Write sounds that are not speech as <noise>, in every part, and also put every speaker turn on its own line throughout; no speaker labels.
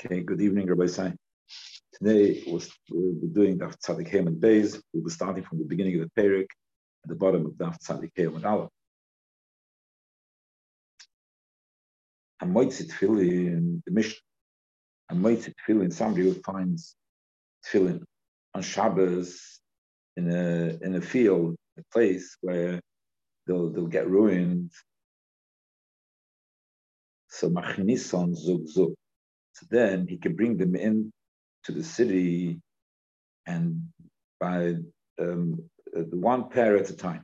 Okay, good evening, Rabbi Sai. Today we'll be doing Daf Tzadik and Beis. We'll be starting from the beginning of the Perik at the bottom of Daf Tzadik Hem and Aleph. Hamoitzit Tefillin, the Mishnah. Hamoitzit Tefillin, somebody who finds Tefillin on Shabbos in a in a field, a place where they'll they'll get ruined. So Machinison Zug Zug. So then he can bring them in to the city and by um, one pair at a time.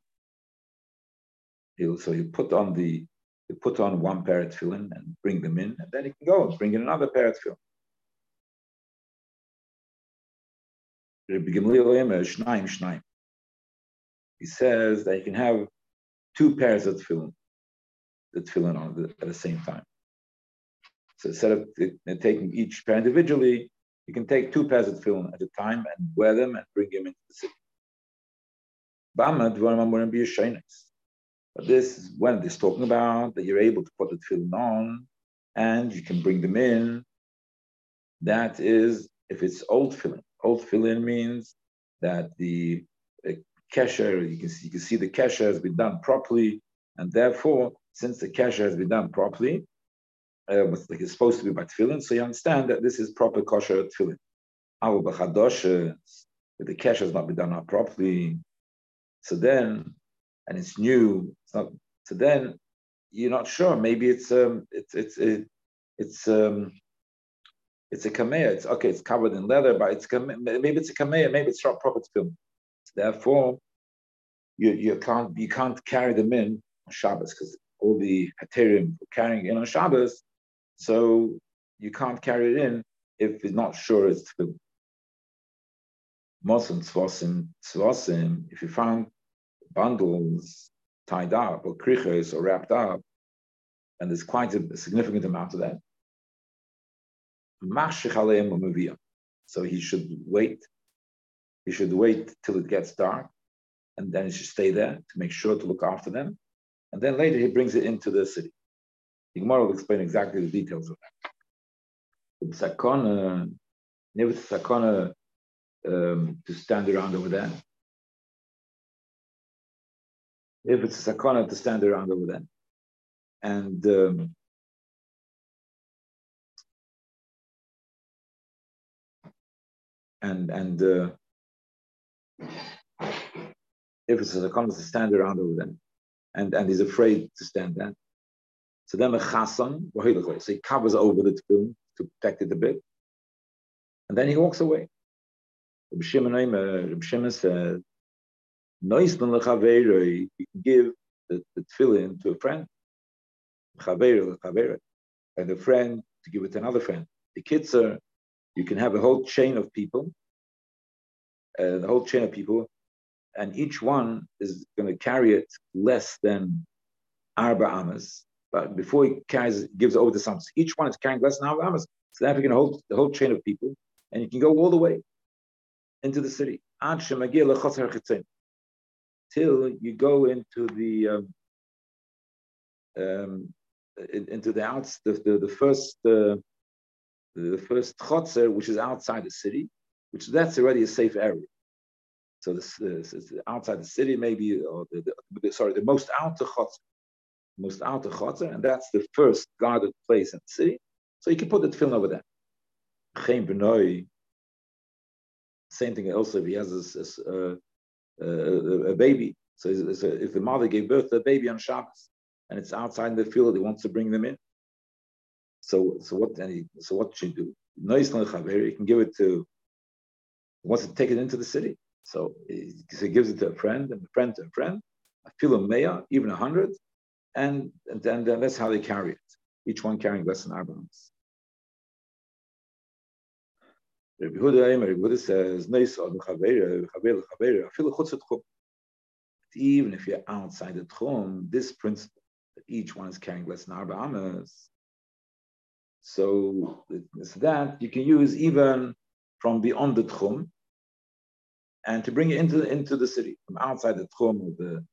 He'll, so you put on the you put on one pair of tefillin and bring them in, and then he can go and bring in another pair of tefillin. He says that you can have two pairs of tefillin, the tefillin on the, at the same time. So instead of taking each pair individually, you can take two pairs of tefillin at a time and wear them and bring them into the city. But this is when it's talking about that you're able to put the tefillin on and you can bring them in. That is if it's old tefillin. Old tefillin means that the kesher, you can see, you can see the kesher has been done properly, and therefore, since the kesher has been done properly, uh, like it's supposed to be by tefillin, so you understand that this is proper kosher tefillin. Our if the cash has not been done properly, so then, and it's new, it's not. So then, you're not sure. Maybe it's um, it's it's it, it's um, it's a kameya. It's okay. It's covered in leather, but it's maybe it's a kameya. Maybe it's not proper tefillin. Therefore, you you can't you can't carry them in on Shabbos because all the heterim carrying in on Shabbos so you can't carry it in if it's not sure it's tefillin. Mosim tzvasim tzvasim, if you found bundles tied up or kriches or wrapped up, and there's quite a, significant amount of that. So he should wait. He should wait till it gets dark, and then he should stay there to make sure to look after them. And then later he brings it into the city. The Gemara will explain exactly the details of that. The sakona, never sakona um, to stand around over there. If it's a sakona to stand around over there, and um, and and uh, if it's a sakona to stand around over there, and and he's afraid to stand there, so then a chasan, so he covers over the tefillin to protect it a bit, and then he walks away. Rabbi Shimon says, "Noisman lechaveiroi, you can give the, the tefillin to a friend, and a friend to give it to another friend. The kitzur, you can have a whole chain of people, uh, the whole chain of people, and each one is going to carry it less than arba amas, but before he carries, gives over to some, each one is carrying less than half amas. So that you can hold the whole chain of people, and you can go all the way into the city. Till you go into the um, um, into the outs the, the, the first uh, the first chotzer, which is outside the city, which that's already a safe area. So this, is outside the city, maybe, or the, the, sorry, the most outer chotzer, outer chotzer, and that's the first guarded place in the city. So you can put the tefillin over there. Same thing also if he has a, a, a, a baby. So if the mother gave birth to a baby on Shabbos and it's outside in the field, he wants to bring them in. So so what he, so what should do? He can give it to he wants to take it into the city. So he, so he gives it to a friend and a friend to a friend, a filo meya, even a hundred, and, then, then that's how they carry it. Each one carrying less than arba'ams. Rabbi Huda Rabbi Huda says, even if you're outside the tchum, this principle that each one is carrying less than arba amas, so it's that you can use even from beyond the tchum, and to bring it into into the city from outside the tchum of the,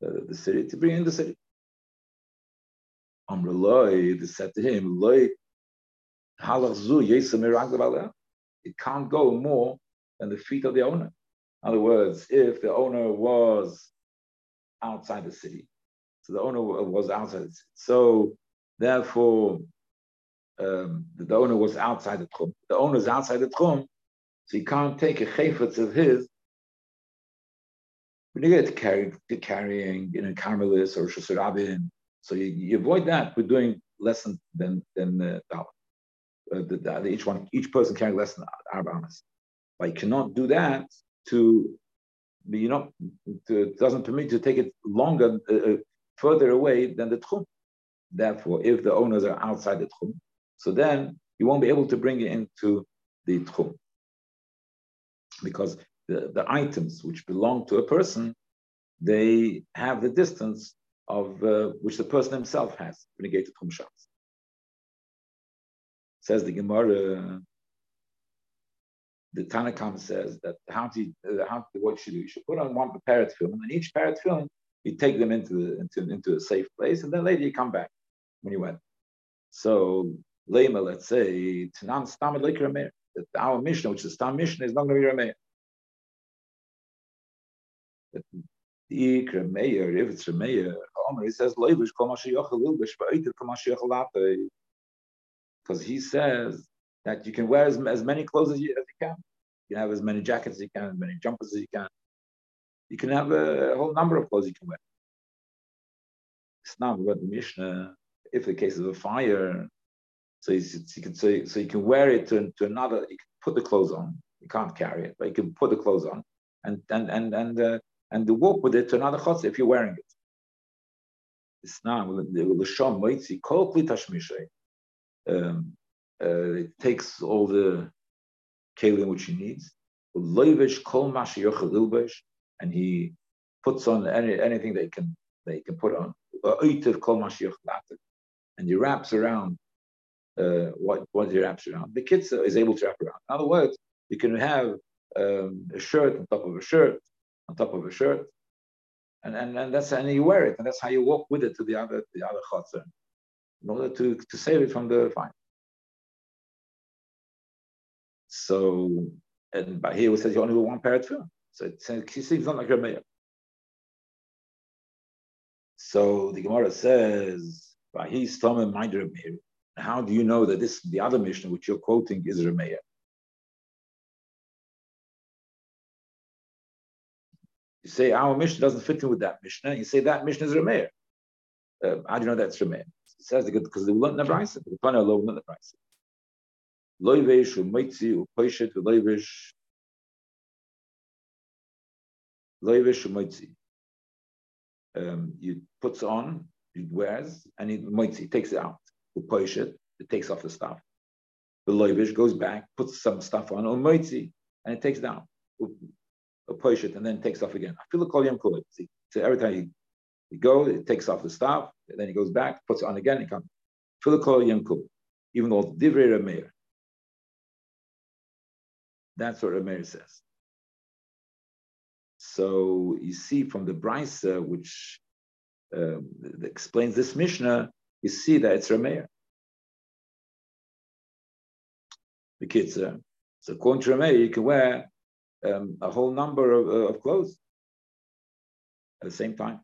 the, the city to bring in the city. Amrullah, they said to him, Loi, It can't go more than the feet of the owner. In other words, if the owner was outside the city, so the owner was outside the city. So therefore, um, the owner was outside the tchum. The owner is outside the tchum, so he can't take a chayfetz of his when you get to, carry, to carrying, you know, Carmelis or Shusarabin. So you, you, avoid that with doing less than than, than the. Uh, the, the, each one, each person carrying less than arbamas. But you cannot do that to, you know, to, doesn't permit to take it longer, uh, uh, further away than the tchum. Therefore, if the owners are outside the tchum, so then you won't be able to bring it into the tchum. Because the, the items which belong to a person, they have the distance of uh, which the person himself has negated tchum shots. Says the Gemara, the Tanakam says that how to, uh, how what you should do, you should put on one parrot film, and each parrot film, you take them into, the, into, into a safe place, and then later you come back when you went. So Lema, let's say, Tanan Stamad Lake Rameir. That our mission, which is Stam mission, is not going to be Rameir. Meir, if it's Omer, he says, Leivish, Kol Masha Yochel Ilbish, Va'iter Kol Masha Because he says that you can wear as, as many clothes as you, as you can. You can have as many jackets as you can, as many jumpers as you can. You can have a, a whole number of clothes you can wear. It's not about the Mishnah. If the case of a fire, so you, you can so you can wear it to, to another. You can put the clothes on. You can't carry it, but you can put the clothes on and and and and uh, and the walk with it to another chutz if you're wearing it. Um, uh, it takes all the kalim which he needs. And he puts on any, anything that he can that he can put on. and he wraps around uh, what, what he wraps around. The kid is able to wrap around. In other words, you can have um, a shirt on top of a shirt, on top of a shirt, and, and, and that's and you wear it, and that's how you walk with it to the other the other chutzner, in order to, to save it from the fire. So, and by here it says you only have one pair of tefillin. So it seems not like a mayor. So the Gemara says, by his Tom minder of Meir, how do you know that this the other Mishnah which you're quoting is Remeah? You say our Mishnah doesn't fit in with that Mishnah. You say that Mishnah is Remeah. Uh, how do you know that's Remeah? It says because they learned the Brisa. The Tana lo learned the Brisa. Loivesh u'moitzi u'poishet u'loivesh loivesh u'moitzi. Um, you puts on, he wears, and it moitzi takes it out push it, it takes off the stuff. The loivish goes back, puts some stuff on, umoitzi, and it takes down. Push it and then takes off again. I feel kol yom so every time you, go, it takes off the stuff, then he goes back, puts it on again, and comes. Feel kol yom even though divrei Rameir. That's what Rameir says. So you see from the Brisa, which um, explains this Mishnah, you see that it's Rameir. The kids, uh, so according to Rameir, you can wear um, a whole number of, uh, of clothes at the same time.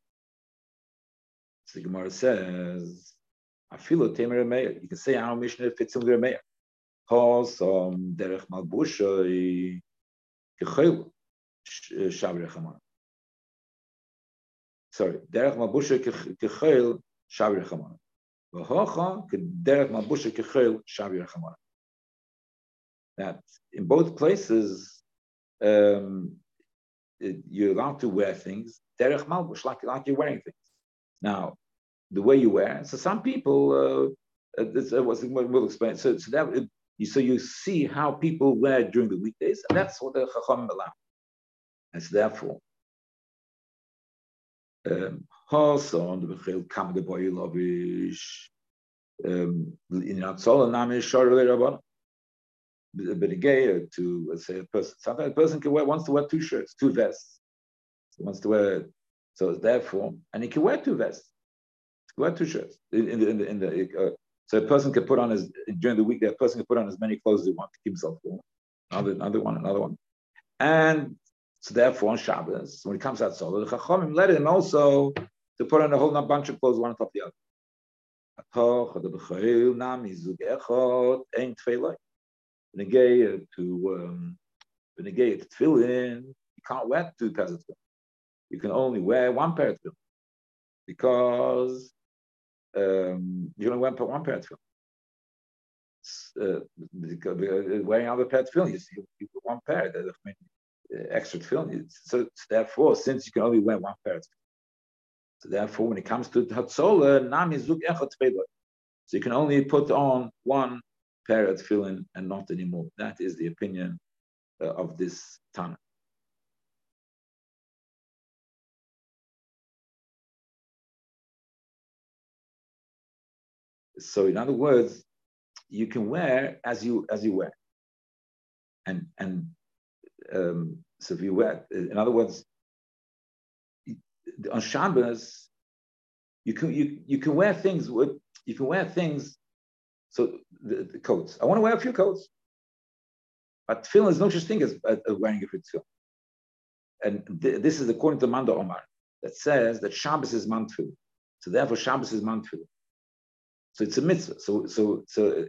So the Gemara says, I feel a Tamer Rameir. You can say our Mishnah fits in with Rameir. Cause um derech malbusha kechel shavre chamar. Sorry, derech malbusha kechel shavre chamar. That in both places, um, you're allowed to wear things, derech malbush, like, like you're wearing things. Now, the way you wear, so some people, uh, uh this uh, we'll explain. So, so that so you see how people wear during the weekdays, and that's what the chacham allow. And so therefore, um, um, But again, to let's say a person, sometimes a person can wear wants to wear two shirts, two vests. He wants to wear so it's therefore, and he can wear two vests, he can wear two shirts in, the in the, in the uh, So a person can put on his during the week. That person can put on as many clothes as he wants to keep himself warm. Another, another one, another one, and so therefore on Shabbos, when he comes out solo, the Chachamim let him also to put on a whole bunch of clothes, one on top of the other. To um, negay to tefillin, you can't wear two pairs of tefillin. You can only wear one pair of tefillin because um, you only wear one pair of tefillin. Uh, uh, wearing other pair of tefillin, you see you put one pair. I mean, uh, extra tefillin. So, therefore, since you can only wear one pair of tefillin, so therefore, when it comes to Hatzola, Nami Zug Echot So you can only put on one pair of tefillin and not anymore. That is the opinion uh, of this Tana. So in other words, you can wear as you as you wear. And and um, so if you wear, in other words, on Shabbos, you can you you can wear things with you can wear things. So the, the coats. I want to wear a few coats, but tefillin is no such thing as uh, wearing a tefillin. And th- this is according to Manda Omar that says that Shabbos is man So therefore, Shabbos is man So it's a mitzvah. So so so.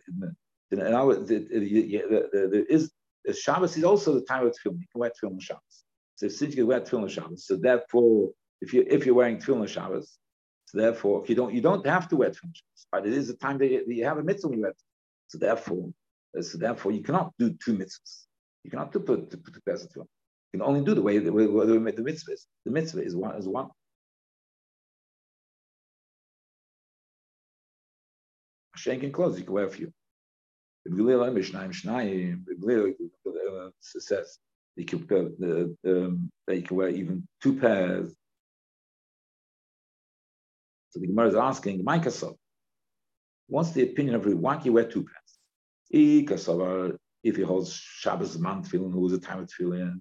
In our, the, the, the, there is Shabbos is also the time of tefillin. You can wear tefillin on Shabbos. So since you can wear tefillin on Shabbos, so therefore if you if you're wearing tefillin on Shabbos, so therefore if you don't you don't have to wear Shabbos, but it is a time that you, that you have a mitzvah you wear. So therefore, so therefore you cannot do two mitzvahs. You cannot do put to put the pairs You can only do the way the, way, the, the mitzvah is. The mitzvah is one is one. Shank and clothes, you can wear a few. says you can, um, that you can wear even two pairs so the Gemara is asking, my kasov, what's the opinion of you wear two pants? If he holds Shabbos man tefillin, who is a time of tefillin.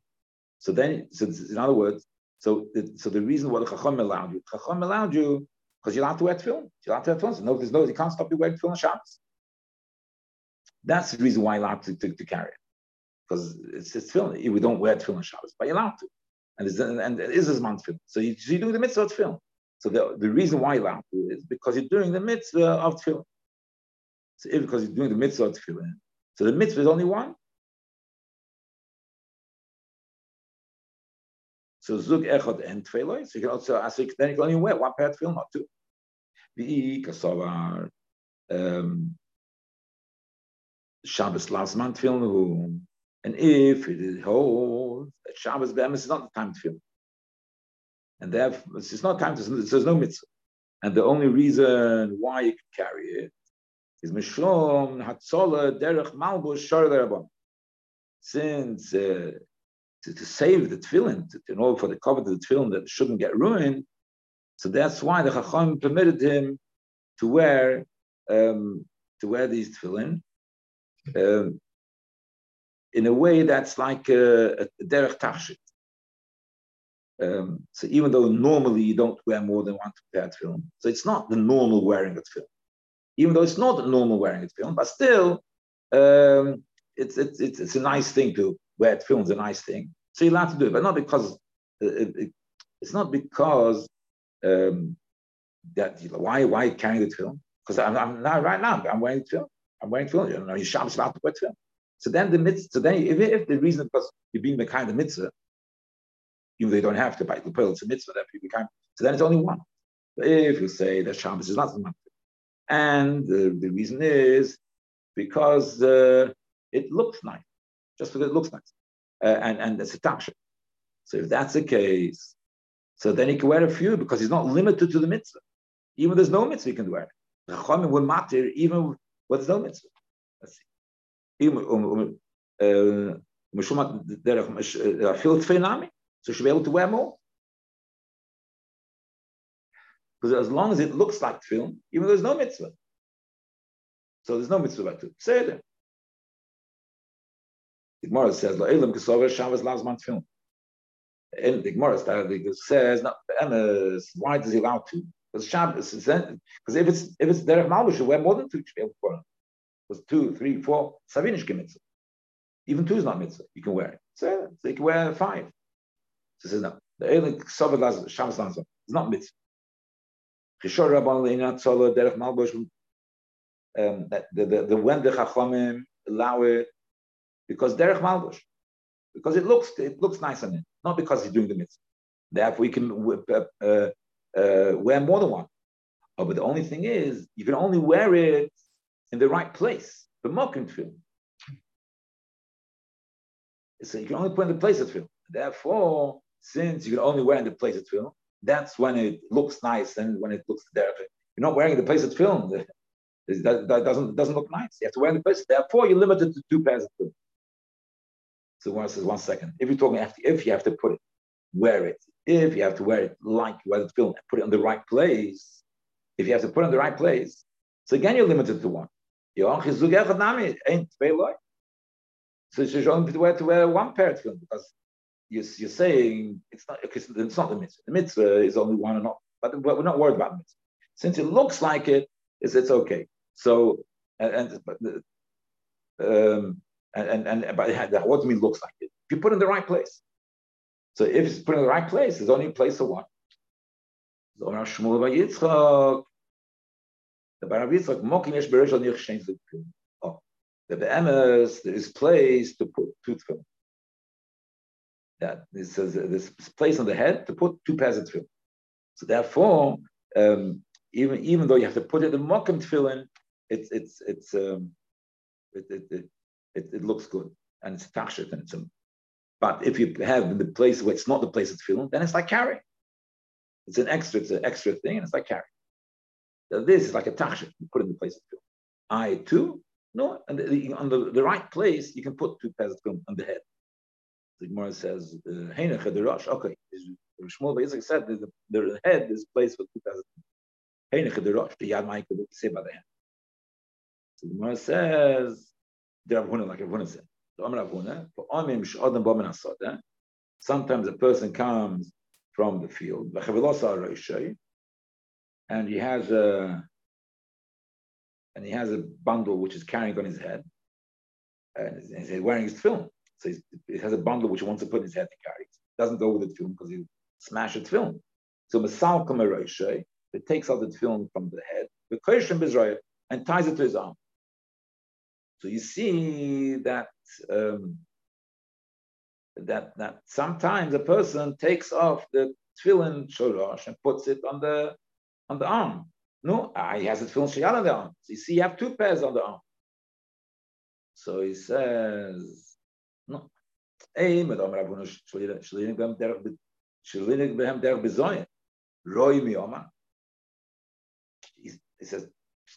So then, so in other words, so the, so the reason why the Chacham allowed you, Chacham allowed you because you're allowed to wear tefillin. You're allowed to wear tefillin. So no, there's no, you can't stop you wearing tefillin Shabbos. That's the reason why you're allowed to, to, to carry it. Because it's, it's tefillin. We don't wear tefillin Shabbos, but you're allowed to. And, and, and it is a month tefillin. So you, so you do the mitzvah tefillin. So the, the reason why to is because you're doing the mitzvah of tefillin. So if because you're doing the mitzvah of tefillin, so the mitzvah is only one. So zug echad and tefillin. So you can also ask, then you can only wear one pair of tefillin, not two. The kasavar um, Shabbos last month tefillin. And if it holds that Shabbos be'emes is not the time to film and therefore it's not time to there's no mitzvah. And the only reason why you can carry it is mishum hatzola derech malbush shor Since uh, to, to, save the tefillin, to, in order for the cover of the tefillin that shouldn't get ruined, so that's why the chacham permitted him to wear um, to wear these tefillin um, in a way that's like a, a derech tachshit. Um, so even though normally you don't wear more than one pair of film, so it's not the normal wearing of film. Even though it's not the normal wearing of film, but still, um, it's, it's, it's, it's, a nice thing to wear film It's a nice thing. So you're allowed to do it, but not because it, it, it's not because um, that why why carrying the film? Because I'm, I'm now right now I'm wearing film. I'm wearing film. You know, your Shabbos about to wear tefillin. So then the mitzvah. So then if, if the reason because you're being the kind of mitzvah even you don't have to buy the pill, it's a mitzvah that people can. So then it's only one. But if you say that Shabbos is not the month, and the, the reason is because uh, it looks nice, just because it looks nice, uh, and and it's a tasha. So if that's the case, so then he can wear a few because he's not limited to the mitzvah. Even there's no mitzvah, he can wear. The chachamim will matter even with no mitzvah. Let's see. Even um, um, uh, so she'll be able to wear more. Because as long as it looks like film, even though there's no mitzvah. So there's no mitzvah about it. It. The Gemara says, "La'ilam kesover Shabbos last month film." And the Gemara says, "No, why does he allow to? Because Shabbos is because if it's if it's derech malbush, you wear more than two tefillin. Because two, three, four, savinish mitzvah. Even two is not mitzvah. You can wear it. So, so you can wear five. So says no. The Eilik Sovet Shabbos Lanzon is not mitzvah. Chishor Rabban Leina Derech. Um, the, the, the when the Chachamim allow it because Derech Malbush, because it looks it looks nice on it, not because he's doing the mitzvah. Therefore, you can uh, uh, uh, wear more than one. Oh, but the only thing is, you can only wear it in the right place, the mokim film. So you can only put in the place of film. Therefore, since you can only wear in the place of film, that's when it looks nice and when it looks there. You're not wearing in the place of film. <laughs> That, that doesn't doesn't look nice. You have to wear the place. Therefore, you're limited to two pairs of film. So one says, one second. If you're talking after, if you have to put it, wear it. If you have to wear it like you wear the film and put it in the right place, if you have to put it in the right place, so again you're limited to one. So you should only wear to wear one pair of film because you're, you're saying it's not it's, it's not the mitzvah. The mitzvah is only one and not, but we're not worried about mitzvah. Since it looks like it, it's, it's okay. So and, and um, and and, and but what do mean looks like it? If you put in the right place. So if it's put in the right place, there's only a place of one. So Rav Shmuel bar Yitzchak, the Barav Yitzchak, mokim yesh beresh al nich shein Oh, the be'emes, there is place to put two tefillin. That this says this place on the head to put two pairs of tefillin. So therefore, um, even even though you have to put it in the mokim tefillin, it's it's it's um, it, it, it, it, it looks good and it's tachshit and it's a but if you have the place where it's not the place of tefillin, then it's like carrying. It's an extra, it's an extra thing, and it's like carrying. So this is like a tachshit, you put it in the place of tefillin. I too, no, and the, on the, the right place, you can put two pairs of on the head. The Gemara says, uh, "Heinach the Rosh." Okay, Shmuel Yitzchak said the, the head is placed for two pairs of. Heinach the. The Yad Ma'ikah say by the hand. So the Gemara says, "They're like Rav Huna said." Sometimes a person comes from the field, and he has a and he has a bundle which is carrying on his head, and he's wearing his film. So he has a bundle which he wants to put in his head to carry. It doesn't go with the film because he smash the film. So Masal Kamaroshe, it takes out the film from the head, the and ties it to his arm. So you see that um, that that sometimes a person takes off the tefillin shorosh and puts it on the on the arm. No, ah, he has a tefillin shayal on the arm. So you see, you have two pairs on the arm. So he says. He says,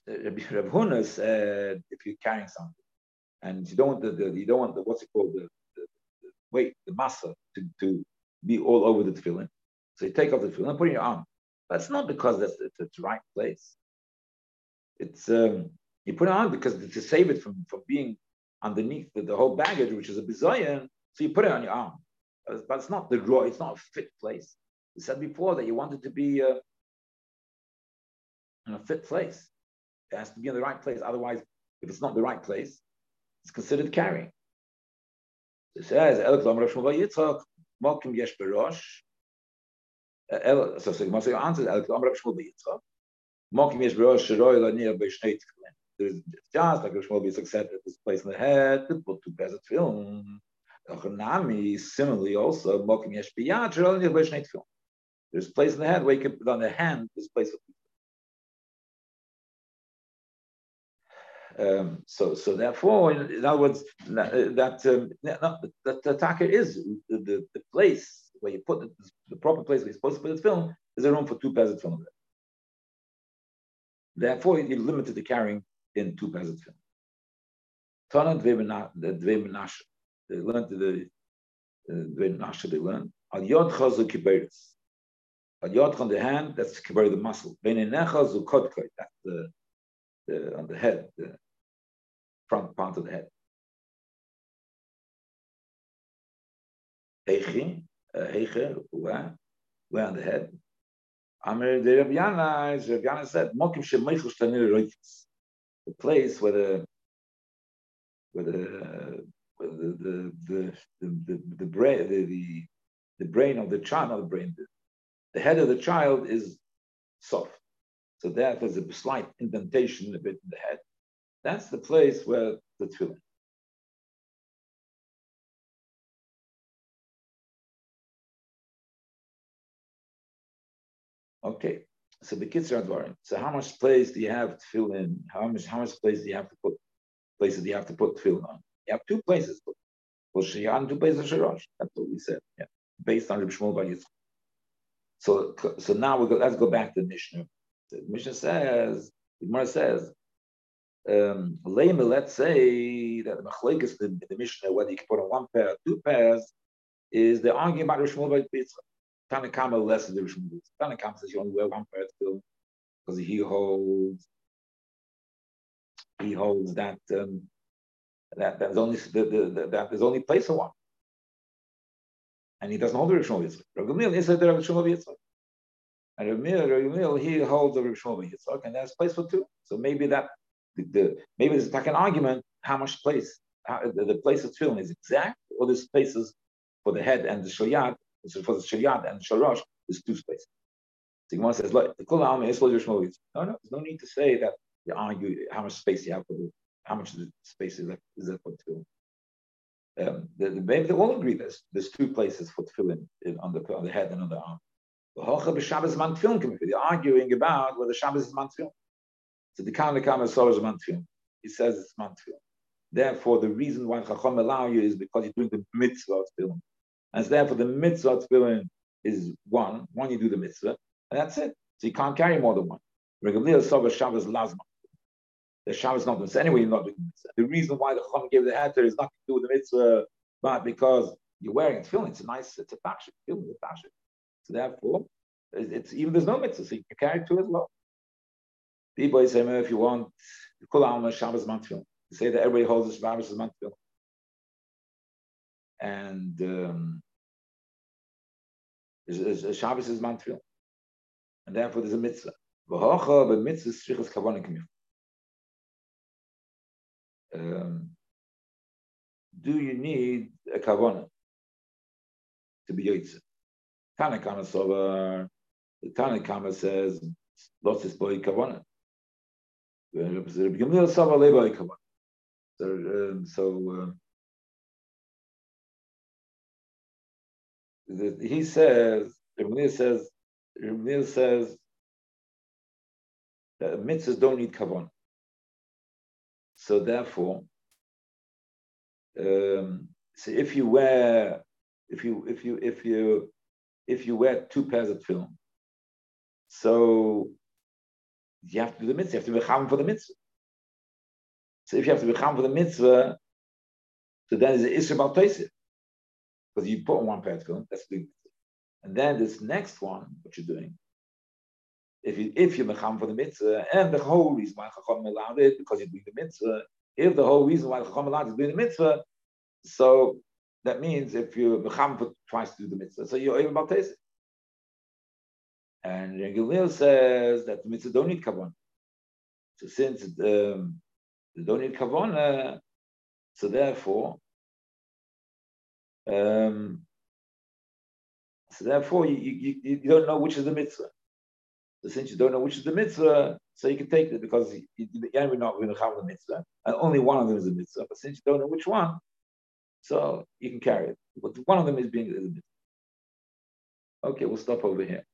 Huna said, if you're carrying something, and you don't want the, the you don't want the what's it called the, the, the weight, the massa to, to be all over the tefillin. So you take off the tefillin and put it in your arm. That's not because that's it's the right place. It's um, you put it on because to save it from, from being underneath the, the whole baggage, which is a bizayan, so you put it on your arm. But it's not the raw, it's not a fit place. You said before that you want it to be uh, in a fit place. It has to be in the right place. Otherwise, if it's not the right place, it's considered carrying. It says, Malkim Yesh Berosh. So, so you must answer, El Klam Rav Shmuel Yitzchak, Malkim Yesh Berosh, Shiroi Laniya Beishnei Tefillin. There's just like Shmuel Yitzchak said, place in the head, to put two pairs of tefillin. Nami, similarly also. There's a place in the head where you can put on the hand, there's place for Um, so, so therefore, in, in, other words, that um, that the taka is the, the, the, place where you put the, the, proper place where you're supposed to put the film is a room for two pairs of film. Therefore, you're limited to carrying in two pairs of film. Tana Dve they learned the Dve Menashe, they learned al Yod Chazu Kiberitz. Al Yod on the hand, that's Kiberit the muscle. Ben Enecha Kodkoi, the, on the head, the, front part of the head. Heichi, uh, heiche, where, where on the head. Amir the Rabbi said, Mokim shtanir roifis. The place where the where the where the the the the, brain the, the the brain of the child, not the brain, the, the head of the child is soft. So that there's a slight indentation a bit in the head. That's the place where the tefillin. Okay, so the kids are advarim. So how much place do you have to fill in? How much how much place do you have to put places do you have to put fill on? You have two places. Well, Shayan, two places Shirash. That's what we said. Yeah, based on the Shmuel Bar So so now we go. Let's go back to Mishnah. The Mishnah says, the Gemara says, um, let's say that the machlekes the, the Mishnah whether you can put on one pair or two pairs is the argument about Rishmul Bar Tanakama less than Rishon Lutz. Tanakama says you only wear one pair of tefillin because he holds he holds that um, that there's only the, the, the, that there's only place for one, and he doesn't hold the Rishon Yitzchak. Rav Gamliel is the Rav Shmuel Yitzchak, and Rav Gamliel he holds the Rav Shmuel Yitzchak, and there's place for two. So maybe that the, the maybe there's like an argument how much place how, the, the place of tefillin is exact, or there's places for the head and the shoyat for the Shariat and Shalosh, there's two spaces. The Gemara says, look, the Alma is No, no, there's no need to say that you argue how much space you have for the, how much space is that, is for two. Um, the, the, maybe they all agree there's, there's two places for tefillin on the, on the head and on the arm. They're arguing about whether Shabbos is man tefillin. So the Kama Kama is man tefillin. He says it's man tefillin. Therefore, the reason why Chacham allow you is because you're doing the mitzvah of tefillin. And therefore the mitzvah of tefillin is one. One, you do the mitzvah, and that's it. So you can't carry more than one. Sava Shabbos Lazma. The Shabbos not doing so anyway, you're not doing the mitzvah. The reason why the Chum gave the heter is nothing to do with the mitzvah, but because you're wearing tefillin. It's feeling. It's a nice, it's a fashion. Tefillin is a fashion. So therefore, it's even there's no mitzvah, so you can carry two as well. People say, if you want, Kul Alma Shabbos Mantfilin. You say that everybody holds the Shabbos as Mantfilin and um, Shabbos is Mantril. And therefore there's a mitzvah. V'hocha, but mitzvah is strichas kavonim um, Do you need a kavanah to be yotzeh? Tanakama Sovar, the Tanakama says, lost his boy kavanah. So, um, so uh, he says, Rabbi says, Rabbi says that mitzvahs don't need kavan. So therefore, um, so if you wear, if you if you if you if you wear two pairs of film, so you have to do the mitzvah. You have to be cham for the mitzvah. So if you have to be cham for the mitzvah, so then is the Isra Baltaisif because you put on one pair of film, that's big. And then this next one, what you're doing, if you if you're mecham for the mitzvah, and the whole reason why Chacham allowed it because you're doing the mitzvah, if the whole reason why Chacham allowed is doing the mitzvah, so that means if you're mecham for twice to do the mitzvah, so you're even about it. And Gilil says that the mitzvah don't need kavan. So since um, they don't need kavan, so therefore um, so therefore, you, you, you don't know which is the mitzvah. Since you don't know which is the mitzvah, so you can take it because you, you, we're not going to have the mitzvah, and only one of them is a mitzvah. But since you don't know which one, so you can carry it. But one of them is being the mitzvah. Okay, we'll stop over here.